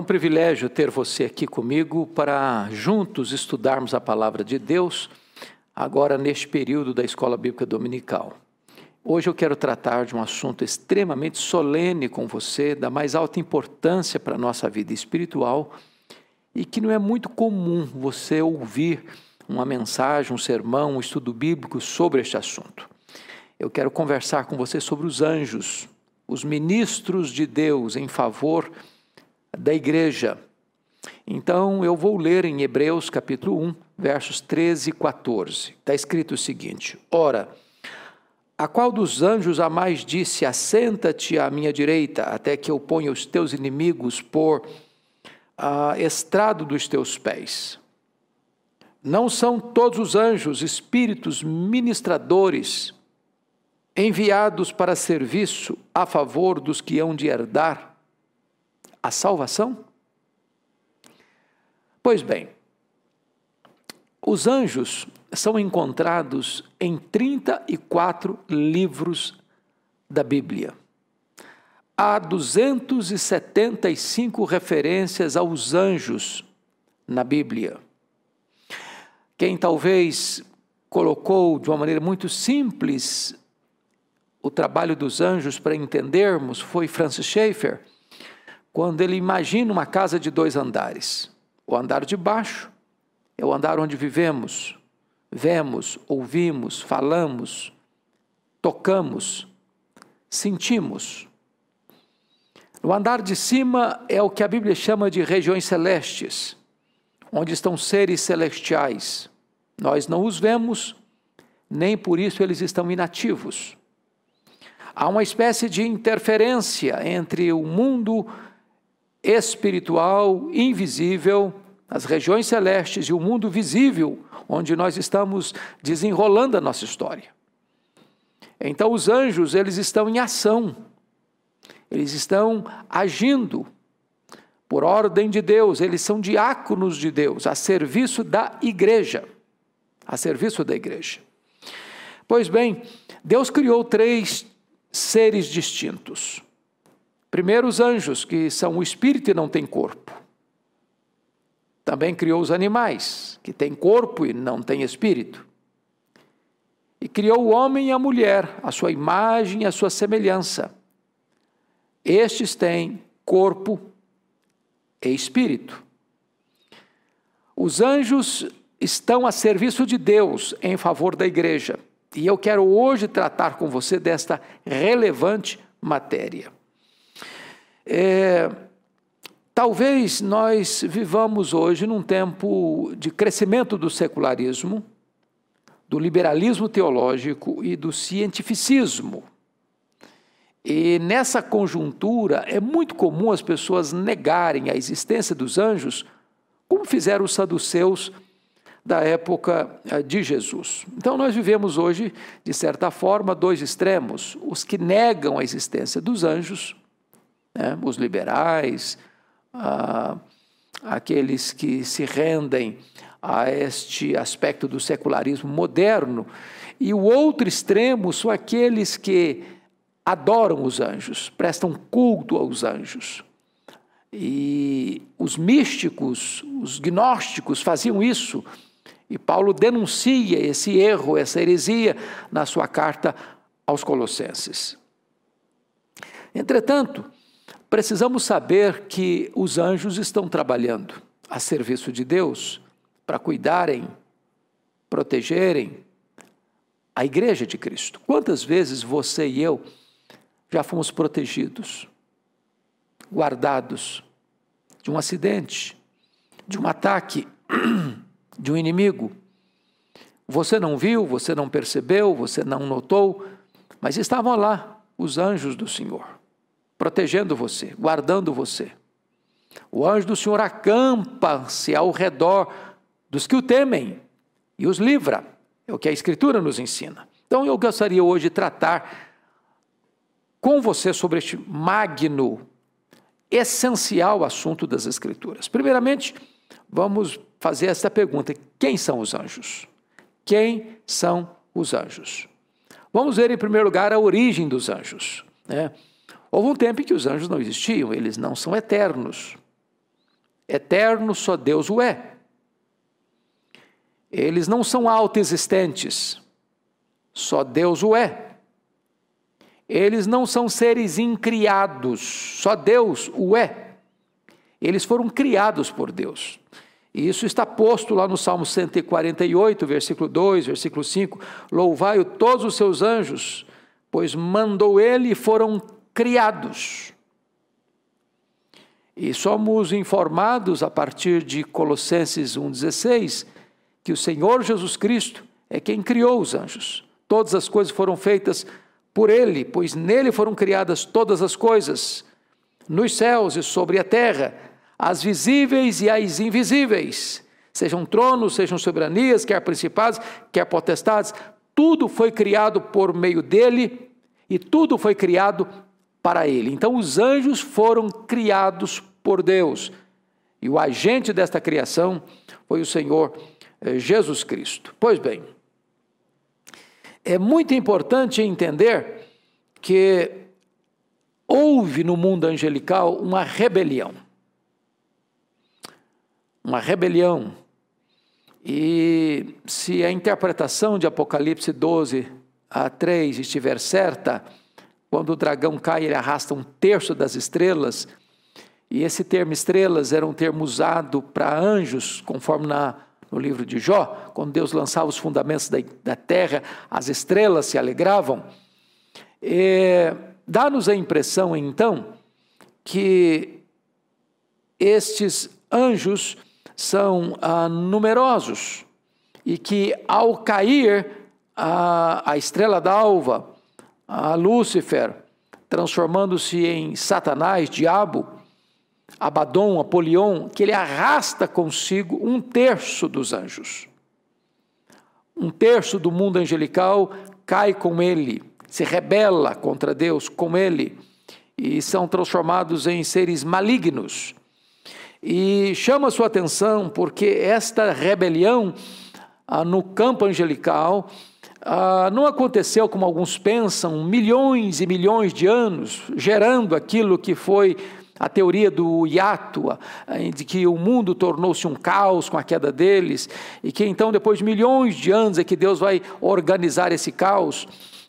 um privilégio ter você aqui comigo para juntos estudarmos a palavra de Deus, agora neste período da Escola Bíblica Dominical. Hoje eu quero tratar de um assunto extremamente solene com você, da mais alta importância para a nossa vida espiritual e que não é muito comum você ouvir uma mensagem, um sermão, um estudo bíblico sobre este assunto. Eu quero conversar com você sobre os anjos, os ministros de Deus em favor da igreja. Então eu vou ler em Hebreus capítulo 1, versos 13 e 14. Está escrito o seguinte: Ora, a qual dos anjos a mais disse: Assenta-te à minha direita, até que eu ponha os teus inimigos por uh, estrado dos teus pés? Não são todos os anjos espíritos ministradores, enviados para serviço a favor dos que hão de herdar a salvação? Pois bem, os anjos são encontrados em 34 livros da Bíblia. Há 275 referências aos anjos na Bíblia. Quem talvez colocou de uma maneira muito simples o trabalho dos anjos para entendermos foi Francis Schaeffer, quando ele imagina uma casa de dois andares. O andar de baixo é o andar onde vivemos, vemos, ouvimos, falamos, tocamos, sentimos. No andar de cima é o que a Bíblia chama de regiões celestes, onde estão seres celestiais. Nós não os vemos, nem por isso eles estão inativos. Há uma espécie de interferência entre o mundo espiritual, invisível, as regiões celestes e o mundo visível, onde nós estamos desenrolando a nossa história. Então os anjos, eles estão em ação. Eles estão agindo por ordem de Deus, eles são diáconos de Deus, a serviço da igreja. A serviço da igreja. Pois bem, Deus criou três seres distintos. Primeiro, os anjos, que são o espírito e não têm corpo. Também criou os animais, que têm corpo e não têm espírito. E criou o homem e a mulher, a sua imagem e a sua semelhança. Estes têm corpo e espírito. Os anjos estão a serviço de Deus em favor da igreja. E eu quero hoje tratar com você desta relevante matéria. É, Talvez nós vivamos hoje num tempo de crescimento do secularismo, do liberalismo teológico e do cientificismo. E nessa conjuntura é muito comum as pessoas negarem a existência dos anjos, como fizeram os saduceus da época eh, de Jesus. Então nós vivemos hoje, de certa forma, dois extremos: os que negam a existência dos anjos, né, os liberais, ah, aqueles que se rendem a este aspecto do secularismo moderno, e o outro extremo são aqueles que adoram os anjos, prestam culto aos anjos. E os místicos, os gnósticos faziam isso, e Paulo denuncia esse erro, essa heresia, na sua carta aos Colossenses. Entretanto, Precisamos saber que os anjos estão trabalhando a serviço de Deus para cuidarem, protegerem a igreja de Cristo. Quantas vezes você e eu já fomos protegidos, guardados de um acidente, de um ataque, de um inimigo? Você não viu, você não percebeu, você não notou, mas estavam lá os anjos do Senhor protegendo você, guardando você. O anjo do Senhor acampa-se ao redor dos que o temem e os livra. É o que a Escritura nos ensina. Então eu gostaria hoje de tratar com você sobre este magno, essencial assunto das Escrituras. Primeiramente, vamos fazer esta pergunta: quem são os anjos? Quem são os anjos? Vamos ver em primeiro lugar a origem dos anjos. Né? Houve um tempo em que os anjos não existiam, eles não são eternos. eterno, só Deus o é. Eles não são autoexistentes, só Deus o é. Eles não são seres incriados, só Deus o é. Eles foram criados por Deus. E isso está posto lá no Salmo 148, versículo 2, versículo 5. Louvai-o todos os seus anjos, pois mandou ele e foram criados. E somos informados a partir de Colossenses 1,16 que o Senhor Jesus Cristo é quem criou os anjos. Todas as coisas foram feitas por Ele, pois nele foram criadas todas as coisas, nos céus e sobre a terra, as visíveis e as invisíveis, sejam tronos, sejam soberanias, quer principados, quer potestades, tudo foi criado por meio dele e tudo foi criado para ele. Então os anjos foram criados por Deus e o agente desta criação foi o Senhor eh, Jesus Cristo. Pois bem, é muito importante entender que houve no mundo angelical uma rebelião. Uma rebelião. E se a interpretação de Apocalipse 12 a 3 estiver certa, quando o dragão cai, ele arrasta um terço das estrelas, e esse termo estrelas era um termo usado para anjos, conforme na no livro de Jó, quando Deus lançava os fundamentos da, da terra, as estrelas se alegravam. Dá-nos a impressão, então, que estes anjos são ah, numerosos e que, ao cair a, a estrela d'alva, a Lúcifer, transformando-se em Satanás, diabo, Abaddon, Apolion, que ele arrasta consigo um terço dos anjos. Um terço do mundo angelical cai com ele, se rebela contra Deus com ele e são transformados em seres malignos. E chama sua atenção porque esta rebelião ah, no campo angelical ah, não aconteceu como alguns pensam, milhões e milhões de anos, gerando aquilo que foi a teoria do hiato, de que o mundo tornou-se um caos com a queda deles, e que então, depois de milhões de anos, é que Deus vai organizar esse caos.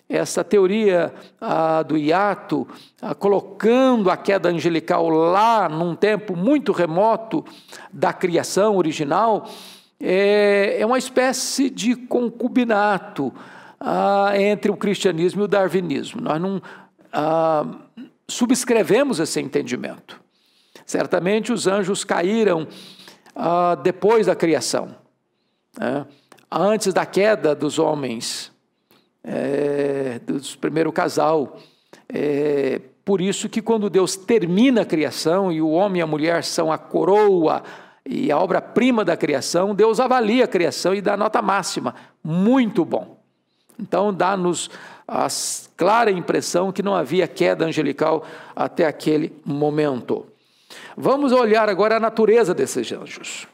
Essa teoria ah, do hiato, ah, colocando a queda angelical lá, num tempo muito remoto da criação original, é, é uma espécie de concubinato ah, entre o cristianismo e o darwinismo. Nós não ah, subscrevemos esse entendimento. Certamente os anjos caíram ah, depois da criação, né? antes da queda dos homens, é, do primeiro casal. É, por isso que quando Deus termina a criação e o homem e a mulher são a coroa e a obra-prima da criação, Deus avalia a criação e dá nota máxima. Muito bom. Então dá-nos a clara impressão que não havia queda angelical até aquele momento. Vamos olhar agora a natureza desses anjos.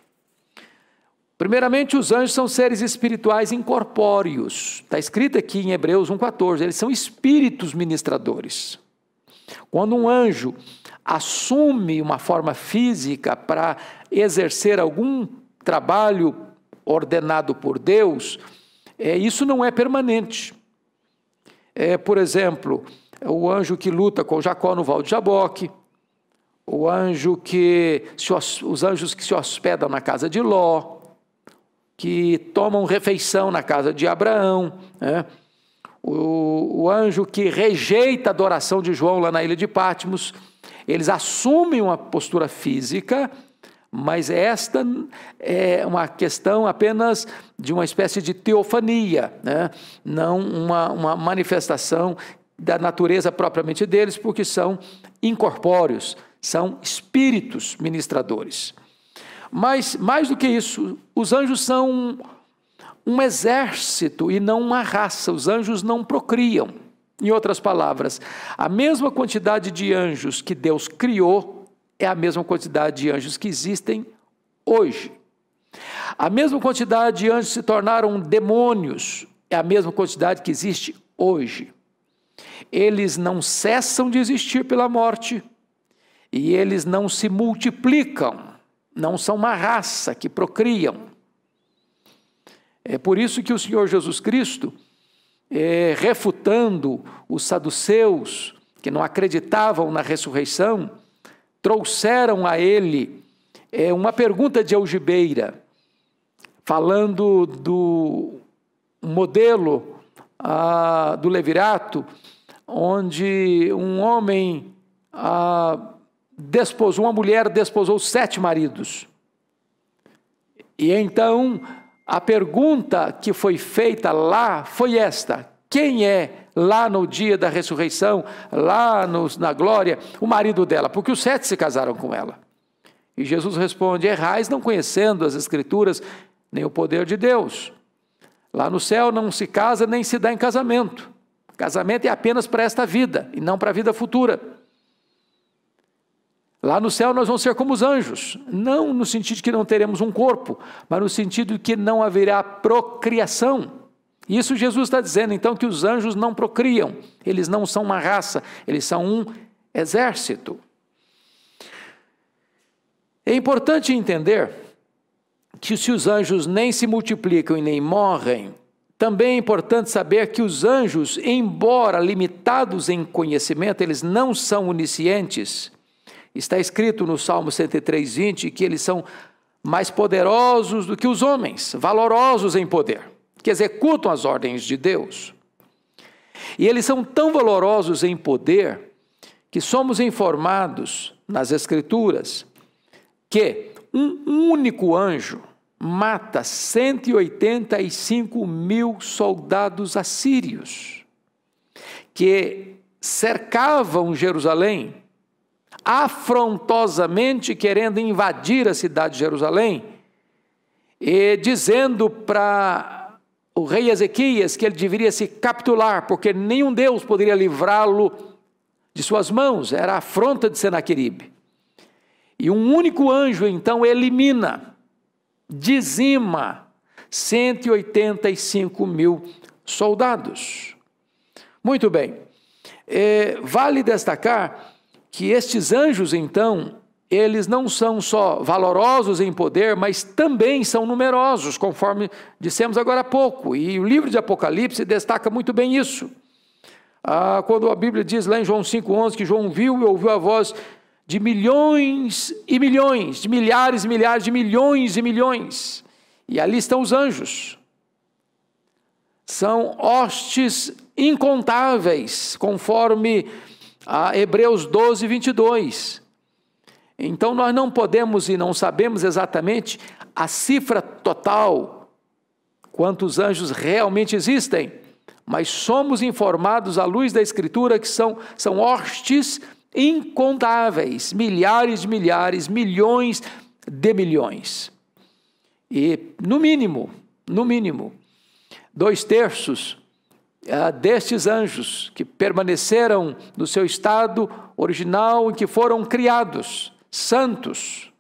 Primeiramente, os anjos são seres espirituais incorpóreos. Está escrito aqui em Hebreus 1,14. Eles são espíritos ministradores. Quando um anjo assume uma forma física para exercer algum trabalho ordenado por Deus, é, isso não é permanente é, por exemplo, o anjo que luta com Jacó no Val de Jaboque, o anjo que se, os anjos que se hospedam na casa de Ló, que tomam refeição na casa de Abraão, né? o, o anjo que rejeita a adoração de João lá na ilha de Patmos, eles assumem uma postura física mas esta é uma questão apenas de uma espécie de teofania, né? não uma, uma manifestação da natureza propriamente deles, porque são incorpóreos, são espíritos ministradores. Mas, mais do que isso, os anjos são um exército e não uma raça, os anjos não procriam. Em outras palavras, a mesma quantidade de anjos que Deus criou é a mesma quantidade de anjos que existem hoje. A mesma quantidade de anjos se tornaram demônios, é a mesma quantidade que existe hoje. Eles não cessam de existir pela morte e eles não se multiplicam, não são uma raça que procriam. É por isso que o Senhor Jesus Cristo, é, refutando os saduceus que não acreditavam na ressurreição, trouxeram a ele é, uma pergunta de algibeira, falando do modelo ah, do Levirato, onde um homem ah, desposou, uma mulher desposou sete maridos. E então a pergunta que foi feita lá foi esta: quem é lá no dia da ressurreição, lá no, na glória, o marido dela? Porque os sete se casaram com ela. E Jesus responde: errais não conhecendo as Escrituras nem o poder de Deus. Lá no céu não se casa nem se dá em casamento. Casamento é apenas para esta vida e não para a vida futura. Lá no céu nós vamos ser como os anjos, não no sentido de que não teremos um corpo, mas no sentido de que não haverá procriação. Isso Jesus está dizendo, então, que os anjos não procriam, eles não são uma raça, eles são um exército. É importante entender que se os anjos nem se multiplicam e nem morrem, também é importante saber que os anjos, embora limitados em conhecimento, eles não são oniscientes. Está escrito no Salmo 103, 20 que eles são mais poderosos do que os homens, valorosos em poder, que executam as ordens de Deus. E eles são tão valorosos em poder que somos informados nas Escrituras que um único anjo mata 185 mil soldados assírios que cercavam Jerusalém afrontosamente querendo invadir a cidade de Jerusalém, e dizendo para o rei Ezequias que ele deveria se capitular, porque nenhum Deus poderia livrá-lo de suas mãos, era a afronta de Senaqueribe. E um único anjo então elimina, dizima 185 mil soldados. Muito bem, é, vale destacar que estes anjos, então, eles não são só valorosos em poder, mas também são numerosos, conforme dissemos agora há pouco. E o livro de Apocalipse destaca muito bem isso. Ah, quando a Bíblia diz lá em João 5,11 que João viu e ouviu a voz de milhões e milhões, de milhares e milhares, de milhões e milhões. E ali estão os anjos. São hostes incontáveis, conforme a Hebreus 12, 22. Então nós não podemos e não sabemos exatamente a cifra total, quantos anjos realmente existem, mas somos informados à luz da Escritura que são, são hostes incontáveis, milhares de milhares, milhões de milhões. E, no mínimo, no mínimo, dois terços destes anjos que permaneceram no seu estado original em que foram criados, santos,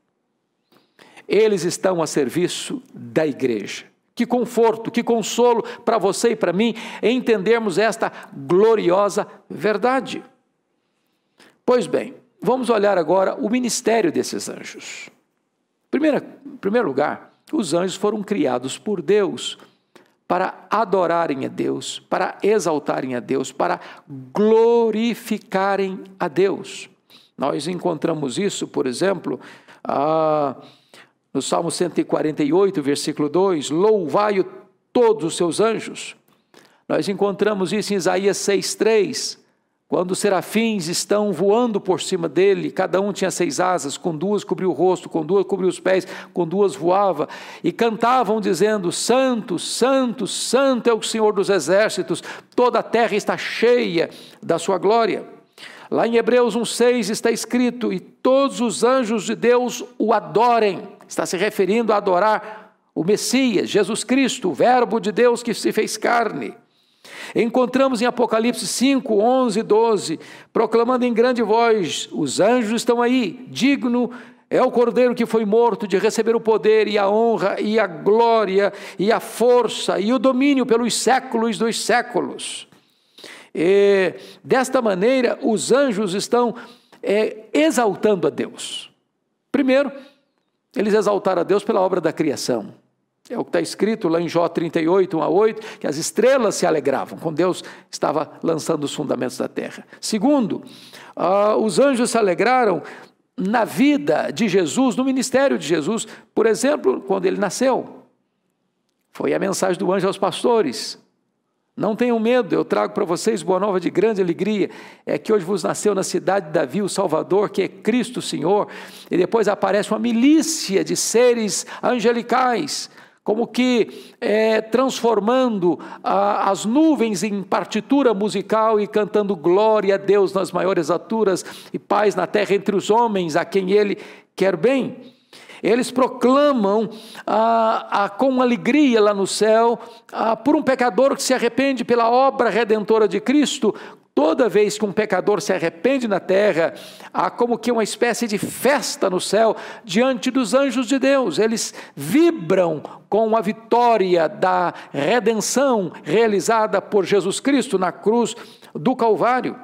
eles estão a serviço da igreja. Que conforto, que consolo para você e para mim entendermos esta gloriosa verdade. Pois bem, vamos olhar agora o ministério desses anjos. Primeira, em primeiro lugar, os anjos foram criados por Deus para adorarem a Deus, para exaltarem a Deus, para glorificarem a Deus. Nós encontramos isso, por exemplo, ah, no Salmo 148, versículo 2: Louvai-o todos os seus anjos. Nós encontramos isso em Isaías 6,3. Quando os serafins estão voando por cima dele, cada um tinha seis asas, com duas cobriu o rosto, com duas cobriu os pés, com duas voava, e cantavam dizendo: Santo, Santo, Santo é o Senhor dos exércitos, toda a terra está cheia da sua glória. Lá em Hebreus 1,6 está escrito: E todos os anjos de Deus o adorem. Está se referindo a adorar o Messias, Jesus Cristo, o Verbo de Deus que se fez carne. Encontramos em Apocalipse 5, 11 e 12, proclamando em grande voz: os anjos estão aí, digno é o cordeiro que foi morto de receber o poder e a honra e a glória e a força e o domínio pelos séculos dos séculos. E, desta maneira, os anjos estão é, exaltando a Deus. Primeiro, Eles exaltaram a Deus pela obra da criação. É o que está escrito lá em Jó 38, 1 a 8, que as estrelas se alegravam quando Deus estava lançando os fundamentos da terra. Segundo, uh, os anjos se alegraram na vida de Jesus, no ministério de Jesus, por exemplo, quando ele nasceu. Foi a mensagem do anjo aos pastores. Não tenham medo, eu trago para vocês boa nova de grande alegria. É que hoje vos nasceu na cidade de Davi o Salvador, que é Cristo Senhor. E depois aparece uma milícia de seres angelicais, como que é, transformando ah, as nuvens em partitura musical e cantando glória a Deus nas maiores alturas e paz na terra entre os homens, a quem Ele quer bem. Eles proclamam ah, ah, com alegria lá no céu por um pecador que se arrepende pela obra redentora de Cristo. Toda vez que um pecador se arrepende na terra, há como que uma espécie de festa no céu diante dos anjos de Deus. Eles vibram com a vitória da redenção realizada por Jesus Cristo na cruz do Calvário.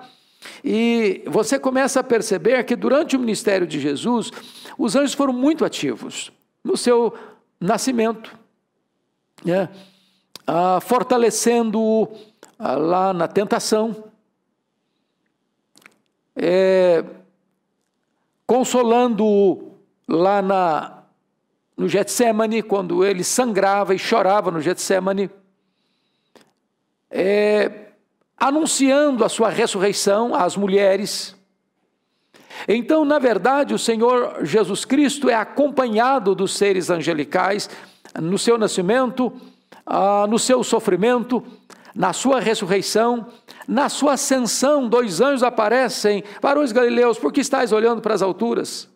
E você começa a perceber que durante o ministério de Jesus, os anjos foram muito ativos no seu nascimento, né? ah, fortalecendo-o ah, lá na tentação, é, consolando-o lá na, no Getsemane, quando ele sangrava e chorava no Getsemane, é, anunciando a sua ressurreição às mulheres, então, na verdade, o Senhor Jesus Cristo é acompanhado dos seres angelicais no seu nascimento, ah, no seu sofrimento, na sua ressurreição, na sua ascensão. Dois anjos aparecem, varões galileus, por que estáis olhando para as alturas?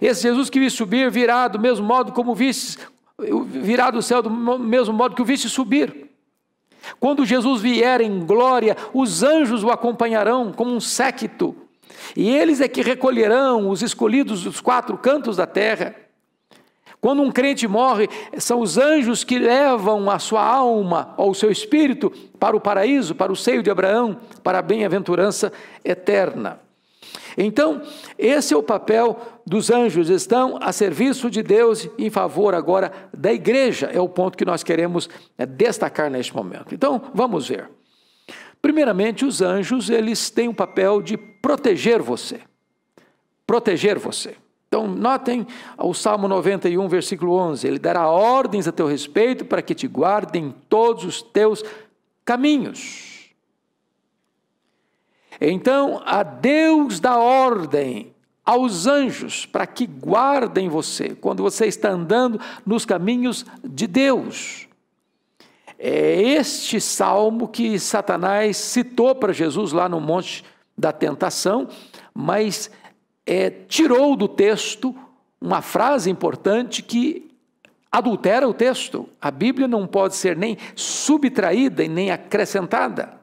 Esse Jesus que vi subir virá do mesmo modo como viste, virá do céu do mesmo modo que o viste subir. Quando Jesus vier em glória, os anjos o acompanharão como um séquito. E eles é que recolherão os escolhidos dos quatro cantos da terra. Quando um crente morre, são os anjos que levam a sua alma ou o seu espírito para o paraíso, para o seio de Abraão, para a bem-aventurança eterna. Então, esse é o papel dos anjos, estão a serviço de Deus em favor agora da igreja, é o ponto que nós queremos é, destacar neste momento. Então, vamos ver. Primeiramente, os anjos, eles têm o papel de proteger você. Proteger você. Então, notem o Salmo 91, versículo 11: Ele dará ordens a teu respeito para que te guardem todos os teus caminhos. Então, a Deus dá ordem aos anjos para que guardem você quando você está andando nos caminhos de Deus. É este salmo que Satanás citou para Jesus lá no Monte da Tentação, mas é, tirou do texto uma frase importante que adultera o texto. A Bíblia não pode ser nem subtraída e nem acrescentada.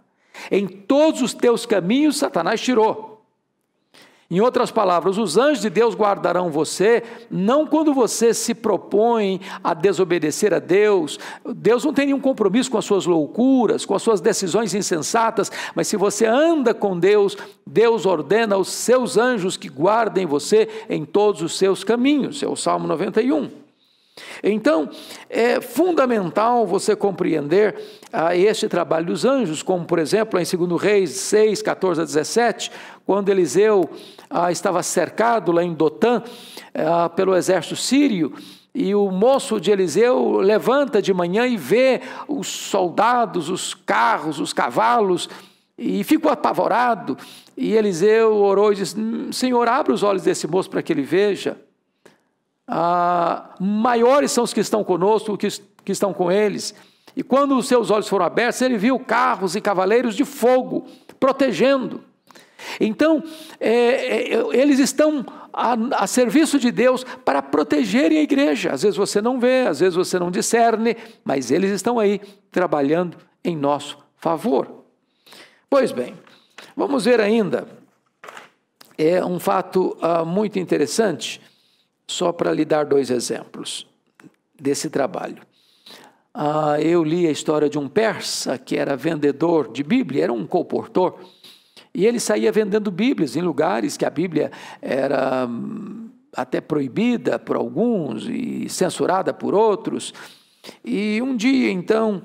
Em todos os teus caminhos, Satanás tirou. Em outras palavras, os anjos de Deus guardarão você, não quando você se propõe a desobedecer a Deus. Deus não tem nenhum compromisso com as suas loucuras, com as suas decisões insensatas, mas se você anda com Deus, Deus ordena aos seus anjos que guardem você em todos os seus caminhos. É o Salmo 91. Então, é fundamental você compreender ah, este trabalho dos anjos, como por exemplo em 2 Reis 6, 14 a 17, quando Eliseu ah, estava cercado lá em Dotã ah, pelo exército sírio, e o moço de Eliseu levanta de manhã e vê os soldados, os carros, os cavalos, e ficou apavorado. E Eliseu orou e disse: Senhor, abre os olhos desse moço para que ele veja ah, maiores são os que estão conosco que, que estão com eles. E quando os seus olhos foram abertos, ele viu carros e cavaleiros de fogo protegendo. Então, é, é, eles estão a, a, serviço de Deus para protegerem a igreja. Às vezes você não vê, às vezes você não discerne, mas eles estão aí trabalhando em nosso favor. Pois bem, vamos ver ainda. É um fato ah, muito interessante só para lhe dar dois exemplos desse trabalho. Ah, eu li a história de um persa que era vendedor de Bíblia, era um colportor, e ele saía vendendo Bíblias em lugares que a Bíblia era até proibida por alguns e censurada por outros. E um dia, então,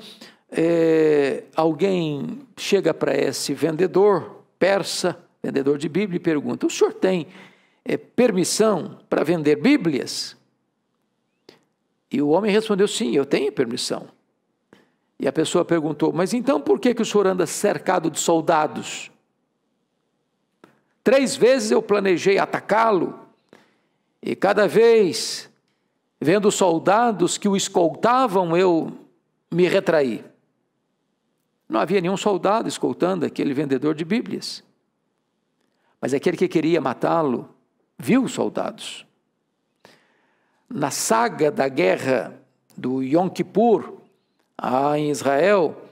é, alguém chega para esse vendedor persa, vendedor de Bíblia, e pergunta: O senhor tem é, permissão para vender Bíblias? E o homem respondeu: Sim, eu tenho permissão. E a pessoa perguntou: Mas então por que, que o senhor anda cercado de soldados? Três vezes eu planejei atacá-lo, e cada vez, vendo soldados que o escoltavam, eu me retraí. Não havia nenhum soldado escoltando aquele vendedor de Bíblias. Mas aquele que queria matá-lo viu os soldados. Na saga da guerra do Yom Kippur, em Israel,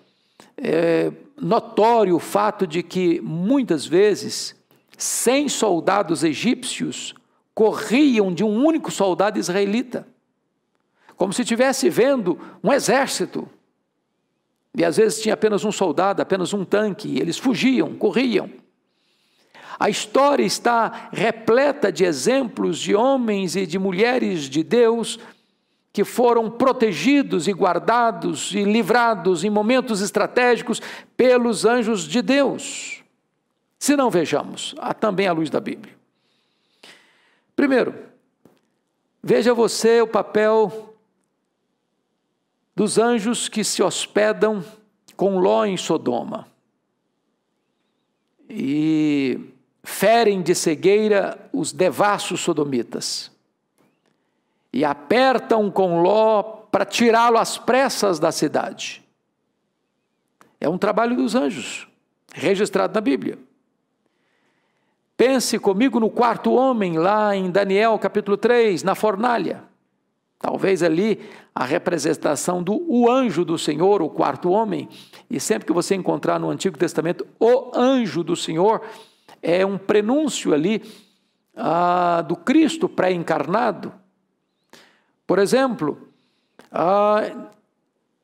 é notório o fato de que muitas vezes cem soldados egípcios corriam de um único soldado israelita, como se estivesse vendo um exército. E às vezes tinha apenas um soldado, apenas um tanque, e eles fugiam, corriam. A história está repleta de exemplos de homens e de mulheres de Deus que foram protegidos e guardados e livrados em momentos estratégicos pelos anjos de Deus. Se não vejamos, há também a luz da Bíblia. Primeiro, veja você o papel dos anjos que se hospedam com Ló em Sodoma e ferem de cegueira os devassos sodomitas e apertam com Ló para tirá-lo às pressas da cidade. É um trabalho dos anjos, registrado na Bíblia. Pense comigo no quarto homem, lá em Daniel capítulo 3, na fornalha. Talvez ali a representação do o anjo do Senhor, o quarto homem. E sempre que você encontrar no Antigo Testamento o anjo do Senhor, é um prenúncio ali ah, do Cristo pré-encarnado. Por exemplo,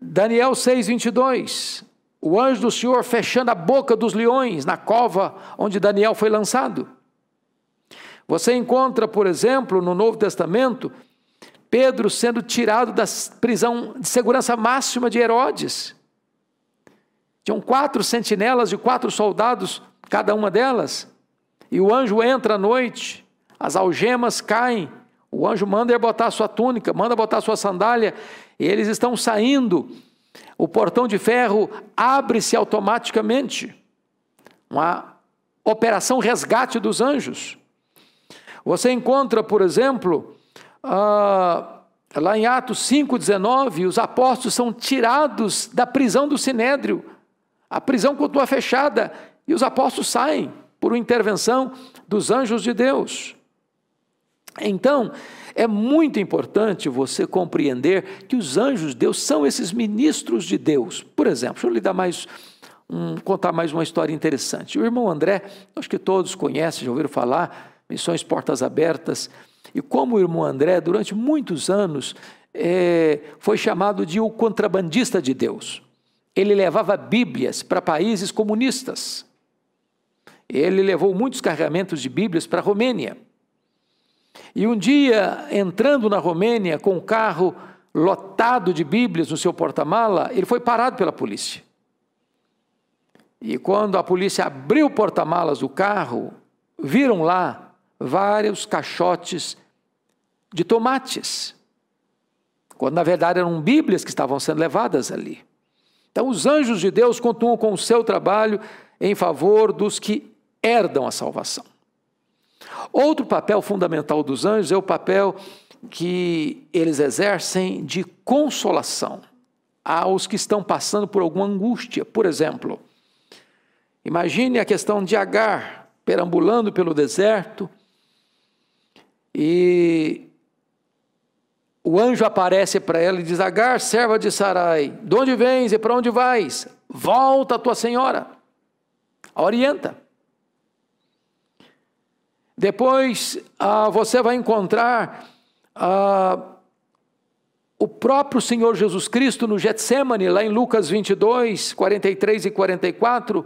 Daniel 6, 22, o anjo do Senhor fechando a boca dos leões na cova onde Daniel foi lançado. Você encontra, por exemplo, no Novo Testamento, Pedro sendo tirado da prisão de segurança máxima de Herodes. Tinham quatro sentinelas de quatro soldados, cada uma delas, e o anjo entra à noite, as algemas caem, o anjo manda ele botar sua túnica, manda botar sua sandália, e eles estão saindo. O portão de ferro abre-se automaticamente. Uma operação resgate dos anjos. Você encontra, por exemplo, ah, lá em Atos 5,19, os apóstolos são tirados da prisão do sinédrio. A prisão continua fechada e os apóstolos saem por intervenção dos anjos de Deus. Então, é muito importante você compreender que os anjos de Deus são esses ministros de Deus. Por exemplo, deixa eu lhe dar mais um, contar mais uma história interessante. O irmão André, acho que todos conhecem, já ouviram falar, Missões Portas Abertas, e como o irmão André, durante muitos anos, é, foi chamado de o contrabandista de Deus. Ele levava Bíblias para países comunistas. Ele levou muitos carregamentos de Bíblias para a Romênia. E um dia, entrando na Romênia com um carro lotado de Bíblias no seu porta-mala, ele foi parado pela polícia. E quando a polícia abriu o porta-malas do carro, viram lá vários caixotes de tomates, quando na verdade eram Bíblias que estavam sendo levadas ali. Então, os anjos de Deus continuam com o seu trabalho em favor dos que herdam a salvação. Outro papel fundamental dos anjos é o papel que eles exercem de consolação aos que estão passando por alguma angústia. Por exemplo, imagine a questão de Agar perambulando pelo deserto e o anjo aparece para ela e diz: Agar, serva de Sarai, de onde vens e para onde vais? Volta a tua senhora. Orienta. Depois ah, você vai encontrar ah, o próprio Senhor Jesus Cristo no Getsemane, lá em Lucas 22, 43 e 44,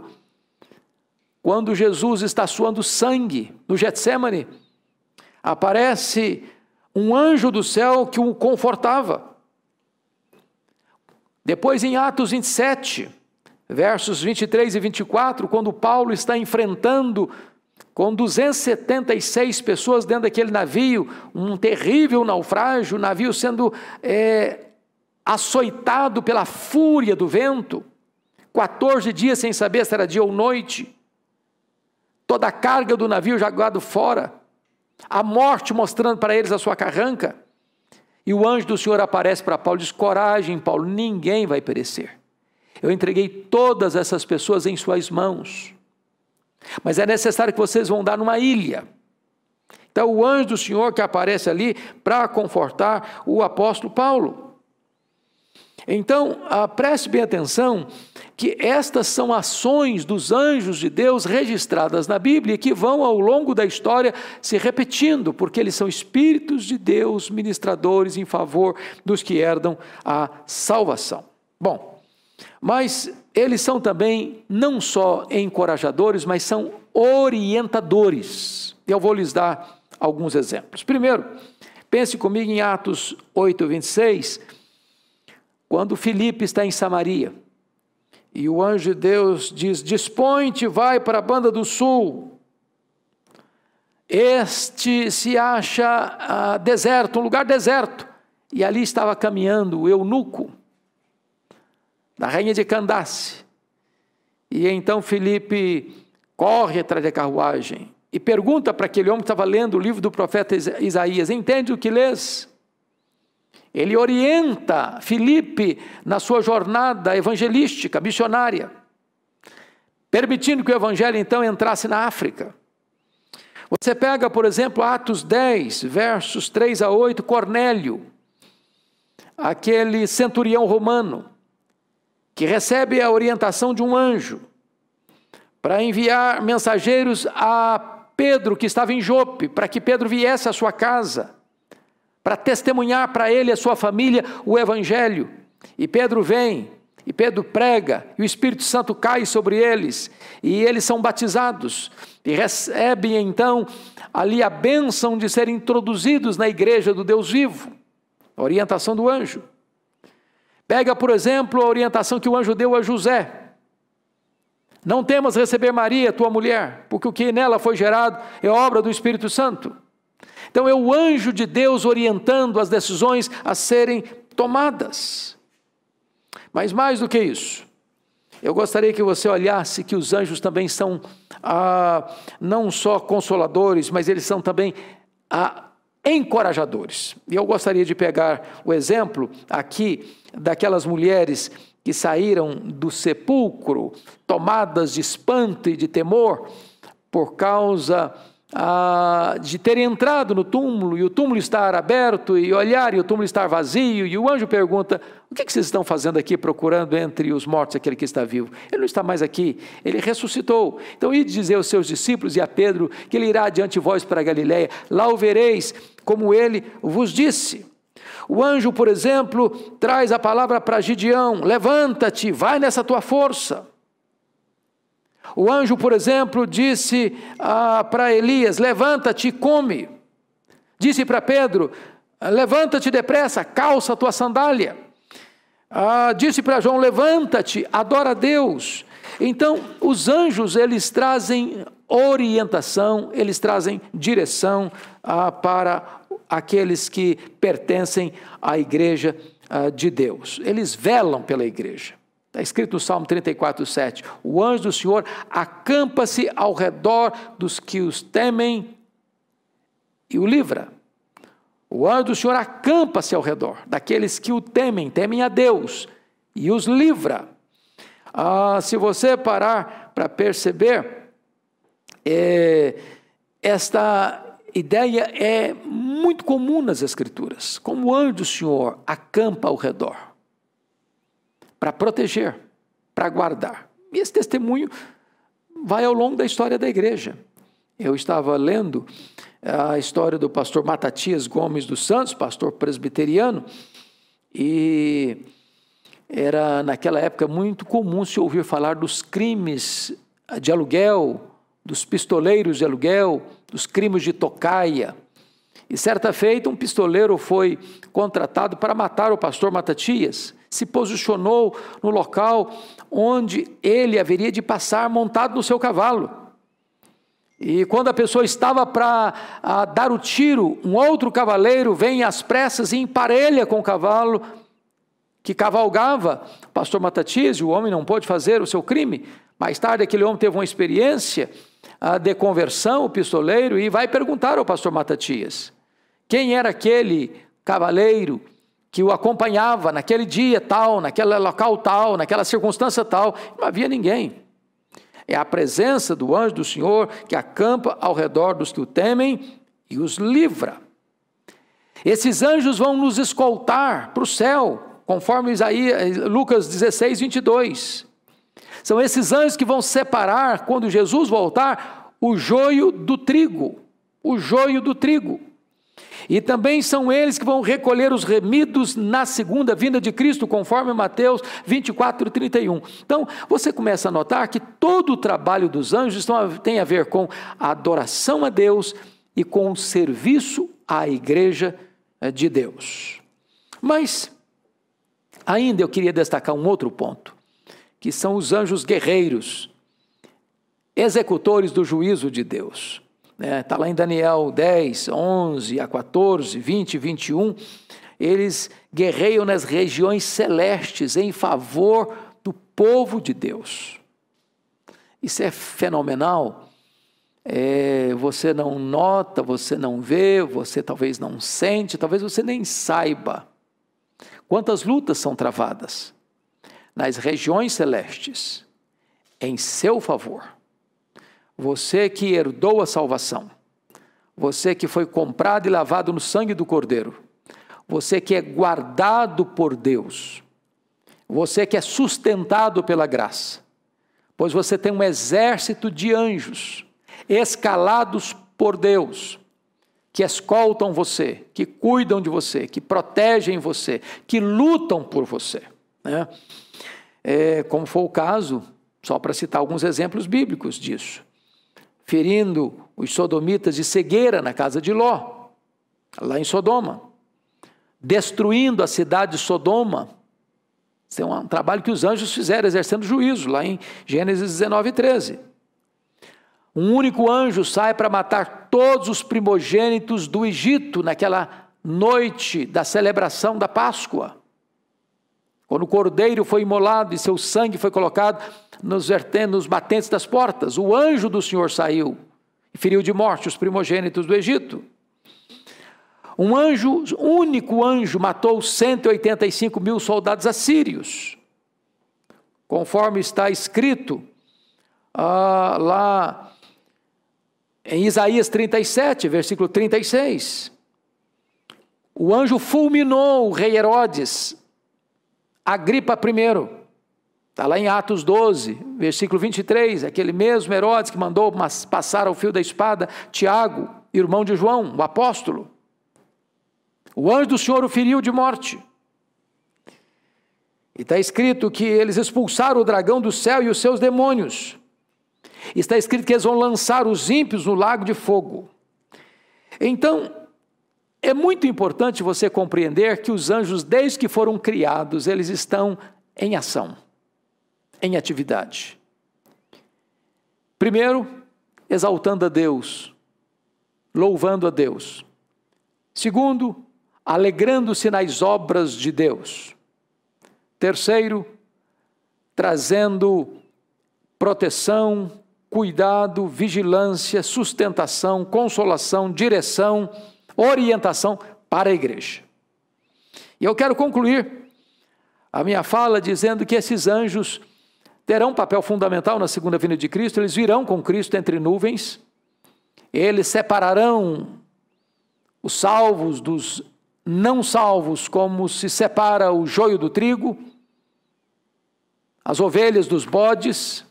quando Jesus está suando sangue no Getsemane, aparece um anjo do céu que o confortava. Depois, em Atos 27, versos 23 e 24, quando Paulo está enfrentando com 276 pessoas dentro daquele navio, um terrível naufrágio, o navio sendo é, açoitado pela fúria do vento, 14 dias sem saber se era dia ou noite, toda a carga do navio jogado fora, a morte mostrando para eles a sua carranca. E o anjo do Senhor aparece para Paulo e diz: Coragem, Paulo, ninguém vai perecer. Eu entreguei todas essas pessoas em suas mãos. Mas é necessário que vocês vão dar numa ilha. Então, o anjo do Senhor que aparece ali para confortar o apóstolo Paulo. Então, ah, preste bem atenção que estas são ações dos anjos de Deus registradas na Bíblia que vão ao longo da história se repetindo, porque eles são espíritos de Deus ministradores em favor dos que herdam a salvação. Bom, mas eles são também não só encorajadores, mas são orientadores. Eu vou lhes dar alguns exemplos. Primeiro, pense comigo em Atos 8, 26 quando Filipe está em Samaria, e o anjo de Deus diz: Dispõe-te, vai para a banda do sul. Este se acha ah, deserto, um lugar deserto, e ali estava caminhando o eunuco da rainha de Candace. E então Filipe corre atrás da carruagem e pergunta para aquele homem que estava lendo o livro do profeta Isaías: Entende o que lês? Ele orienta Filipe na sua jornada evangelística, missionária, permitindo que o evangelho então entrasse na África. Você pega, por exemplo, Atos 10, versos 3 a 8, Cornélio, aquele centurião romano, que recebe a orientação de um anjo para enviar mensageiros a Pedro, que estava em Jope, para que Pedro viesse à sua casa para testemunhar para ele e a sua família o Evangelho. E Pedro vem, e Pedro prega, e o Espírito Santo cai sobre eles, e eles são batizados, e recebem então ali a bênção de serem introduzidos na igreja do Deus vivo, a orientação do anjo. Pega, por exemplo, a orientação que o anjo deu a José. Não temas receber Maria, tua mulher, porque o que nela foi gerado é obra do Espírito Santo. Então é o anjo de Deus orientando as decisões a serem tomadas. Mas mais do que isso, eu gostaria que você olhasse que os anjos também são ah, não só consoladores, mas eles são também ah, encorajadores. E eu gostaria de pegar o exemplo aqui daquelas mulheres que saíram do sepulcro tomadas de espanto e de temor por causa ah, de terem entrado no túmulo e o túmulo estar aberto e olhar e o túmulo estar vazio, e o anjo pergunta: O que, é que vocês estão fazendo aqui procurando entre os mortos aquele que está vivo? Ele não está mais aqui, ele ressuscitou. Então, ide dizer aos seus discípulos e a Pedro que ele irá diante de vós para a Galiléia, lá o vereis, como ele vos disse. O anjo, por exemplo, traz a palavra para Gideão: Levanta-te, vai nessa tua força. O anjo, por exemplo, disse ah, para Elias: Levanta-te e come. Disse para Pedro: Levanta-te depressa, calça a tua sandália. Ah, disse para João: Levanta-te, adora a Deus. Então, os anjos, eles trazem orientação, eles trazem direção ah, para aqueles que pertencem à igreja ah, de Deus. Eles velam pela igreja. Está escrito no Salmo 34, 7. O anjo do Senhor acampa-se ao redor dos que os temem e o livra. O anjo do Senhor acampa-se ao redor daqueles que o temem, temem a Deus e os livra. Ah, se você parar para perceber, é, esta ideia é muito comum nas Escrituras. Como o anjo do Senhor acampa ao redor para proteger, para guardar. E esse testemunho vai ao longo da história da igreja. Eu estava lendo a história do pastor Matatias Gomes dos Santos, pastor presbiteriano, e era naquela época muito comum se ouvir falar dos crimes de aluguel, dos pistoleiros de aluguel, dos crimes de tocaia. E certa feita, um pistoleiro foi contratado para matar o pastor Matatias. Se posicionou no local onde ele haveria de passar montado no seu cavalo. E quando a pessoa estava para dar o tiro, um outro cavaleiro vem às pressas e emparelha com o cavalo que cavalgava. O pastor Matatias, o homem não pôde fazer o seu crime. Mais tarde, aquele homem teve uma experiência de conversão, o pistoleiro, e vai perguntar ao pastor Matatias: quem era aquele cavaleiro que o acompanhava naquele dia tal, naquele local tal, naquela circunstância tal? Não havia ninguém. É a presença do anjo do Senhor que acampa ao redor dos que o temem e os livra. Esses anjos vão nos escoltar para o céu, conforme Isaías, Lucas 16, 22. São esses anjos que vão separar, quando Jesus voltar, o joio do trigo. O joio do trigo. E também são eles que vão recolher os remidos na segunda vinda de Cristo, conforme Mateus 24, 31. Então, você começa a notar que todo o trabalho dos anjos tem a ver com a adoração a Deus e com o serviço à igreja eh, de Deus. Mas, ainda eu queria destacar um outro ponto, que são os anjos guerreiros, executores do juízo de Deus. Está né? Lá em Daniel 10, 11 a 14, 20 e 21. Eles guerreiam nas regiões celestes em favor do povo de Deus. Isso é fenomenal. É, você não nota, você não vê, você talvez não sente, talvez você nem saiba. Quantas lutas são travadas nas regiões celestes em seu favor você que herdou a salvação, você que foi comprado e lavado no sangue do Cordeiro, você que é guardado por Deus, você que é sustentado pela graça, pois você tem um exército de anjos escalados por Deus, que escoltam você, que cuidam de você, que protegem você, que lutam por você. Né? É, como foi o caso, só para citar alguns exemplos bíblicos disso ferindo os sodomitas de cegueira na casa de Ló, lá em Sodoma, destruindo a cidade de Sodoma. Isso é um trabalho que os anjos fizeram, exercendo juízo, lá em Gênesis 19, 13. Um único anjo sai para matar todos os primogênitos do Egito naquela noite da celebração da Páscoa. Quando o cordeiro foi imolado e seu sangue foi colocado nos, nos batentes das portas, o anjo do Senhor saiu e feriu de morte os primogênitos do Egito. Um anjo, único anjo, matou 185 mil soldados assírios, conforme está escrito ah, lá em Isaías 37, versículo 36. O anjo fulminou o rei Herodes Agripa I. Está lá em Atos 12, versículo 23, aquele mesmo Herodes que mandou passar ao fio da espada Tiago, irmão de João, o apóstolo. O anjo do Senhor o feriu de morte. E está escrito que eles expulsaram o dragão do céu e os seus demônios. Está escrito que eles vão lançar os ímpios no lago de fogo. Então, é muito importante você compreender que os anjos, desde que foram criados, eles estão em ação, em atividade. Primeiro, exaltando a Deus, louvando a Deus. Segundo, alegrando-se nas obras de Deus. Terceiro, trazendo proteção, cuidado, vigilância, sustentação, consolação, direção orientação para a igreja. E eu quero concluir a minha fala dizendo que esses anjos terão um papel fundamental na segunda vinda de Cristo, eles virão com Cristo entre nuvens, eles separarão os salvos dos não salvos, como se separa o joio do trigo, as ovelhas dos bodes.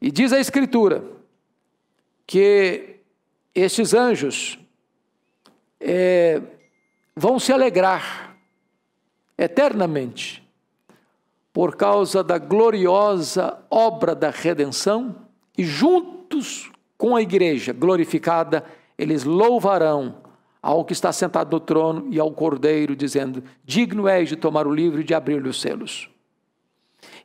E diz a Escritura que estes anjos é, vão se alegrar eternamente por causa da gloriosa obra da redenção e juntos com a igreja glorificada eles louvarão ao que está sentado no trono e ao Cordeiro, dizendo: Digno és de tomar o livro e de abrir-lhe os selos.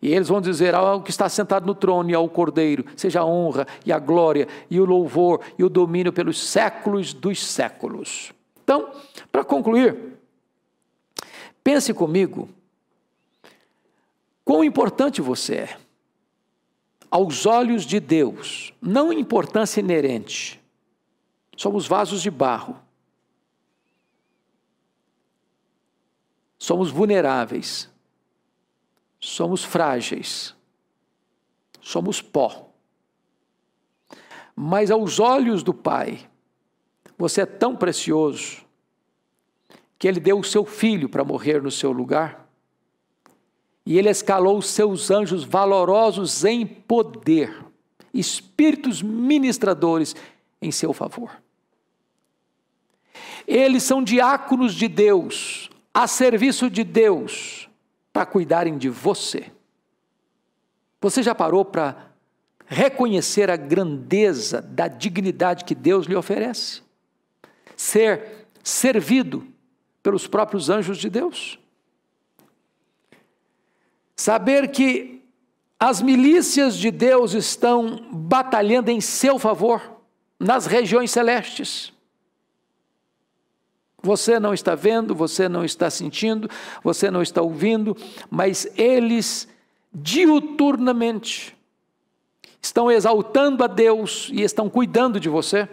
E eles vão dizer ao que está sentado no trono e ao Cordeiro: seja a honra e a glória e o louvor e o domínio pelos séculos dos séculos. Então, para concluir, pense comigo quão importante você é. Aos olhos de Deus, não importância inerente, somos vasos de barro, somos vulneráveis, somos frágeis, somos pó. Mas aos olhos do Pai, você é tão precioso que Ele deu o seu filho para morrer no seu lugar, e Ele escalou os seus anjos valorosos em poder, espíritos ministradores em seu favor. Eles são diáconos de Deus, a serviço de Deus, para cuidarem de você. Você já parou para reconhecer a grandeza da dignidade que Deus lhe oferece? Ser servido pelos próprios anjos de Deus? Saber que as milícias de Deus estão batalhando em seu favor nas regiões celestes. Você não está vendo, você não está sentindo, você não está ouvindo, mas eles diuturnamente estão exaltando a Deus e estão cuidando de você.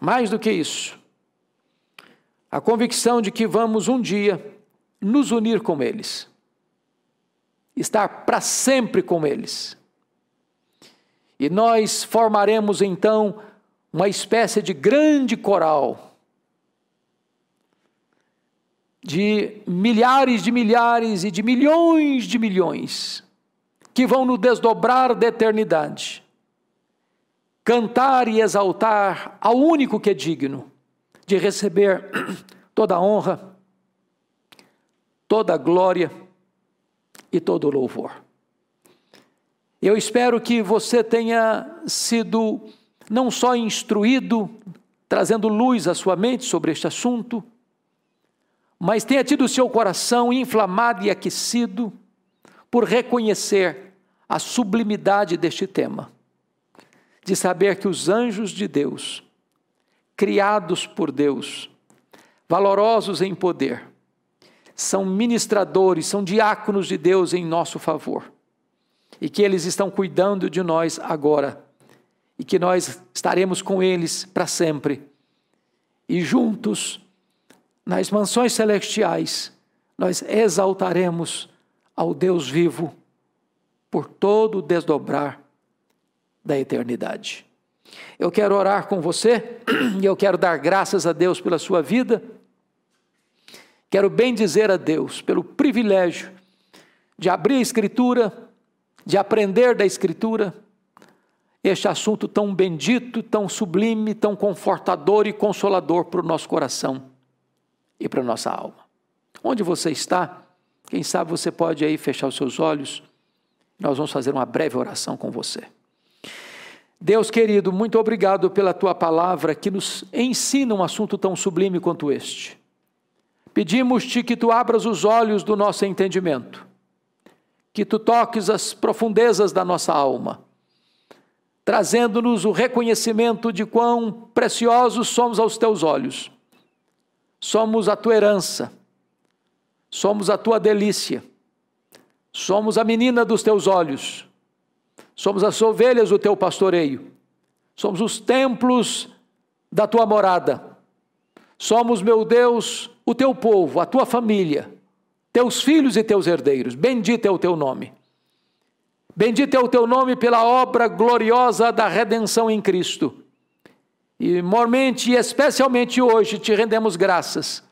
Mais do que isso, a convicção de que vamos um dia nos unir com eles, estar para sempre com eles. E nós formaremos então uma espécie de grande coral de milhares de milhares e de milhões de milhões que vão no desdobrar da eternidade cantar e exaltar ao único que é digno de receber toda a honra, toda a glória e todo o louvor. Eu espero que você tenha sido não só instruído, trazendo luz à sua mente sobre este assunto, mas tenha tido o seu coração inflamado e aquecido por reconhecer a sublimidade deste tema, de saber que os anjos de Deus, criados por Deus, valorosos em poder, são ministradores, são diáconos de Deus em nosso favor, e que eles estão cuidando de nós agora e que nós estaremos com eles para sempre. E juntos, nas mansões celestiais, nós exaltaremos ao Deus vivo por todo o desdobrar da eternidade. Eu quero orar com você e eu quero dar graças a Deus pela sua vida. Quero bem dizer a Deus pelo privilégio de abrir a Escritura, de aprender da Escritura este assunto tão bendito, tão sublime, tão confortador e consolador para o nosso coração e para a nossa alma. Onde você está? Quem sabe você pode aí fechar os seus olhos. Nós vamos fazer uma breve oração com você. Deus querido, muito obrigado pela tua palavra que nos ensina um assunto tão sublime quanto este. Pedimos-te que tu abras os olhos do nosso entendimento, que tu toques as profundezas da nossa alma trazendo-nos o reconhecimento de quão preciosos somos aos teus olhos. Somos a tua herança, somos a tua delícia, somos a menina dos teus olhos, somos as ovelhas do teu pastoreio, somos os templos da tua morada, somos, meu Deus, o teu povo, a tua família, teus filhos e teus herdeiros. Bendito é o teu nome. Bendito é o teu nome pela obra gloriosa da redenção em Cristo. E mormente e especialmente hoje te rendemos graças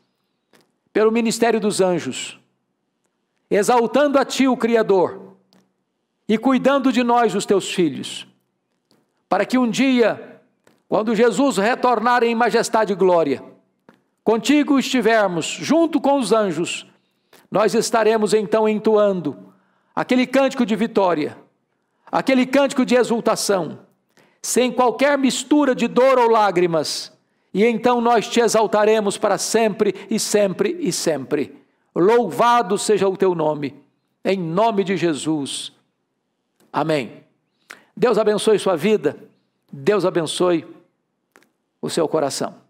pelo ministério dos anjos, exaltando a ti o Criador e cuidando de nós, os teus filhos, para que um dia, quando Jesus retornar em majestade e glória, contigo estivermos junto com os anjos, nós estaremos então entoando aquele cântico de vitória, aquele cântico de exultação, sem qualquer mistura de dor ou lágrimas, e então nós te exaltaremos para sempre e sempre e sempre. Louvado seja o teu nome, em nome de Jesus. Amém. Deus abençoe sua vida, Deus abençoe o seu coração.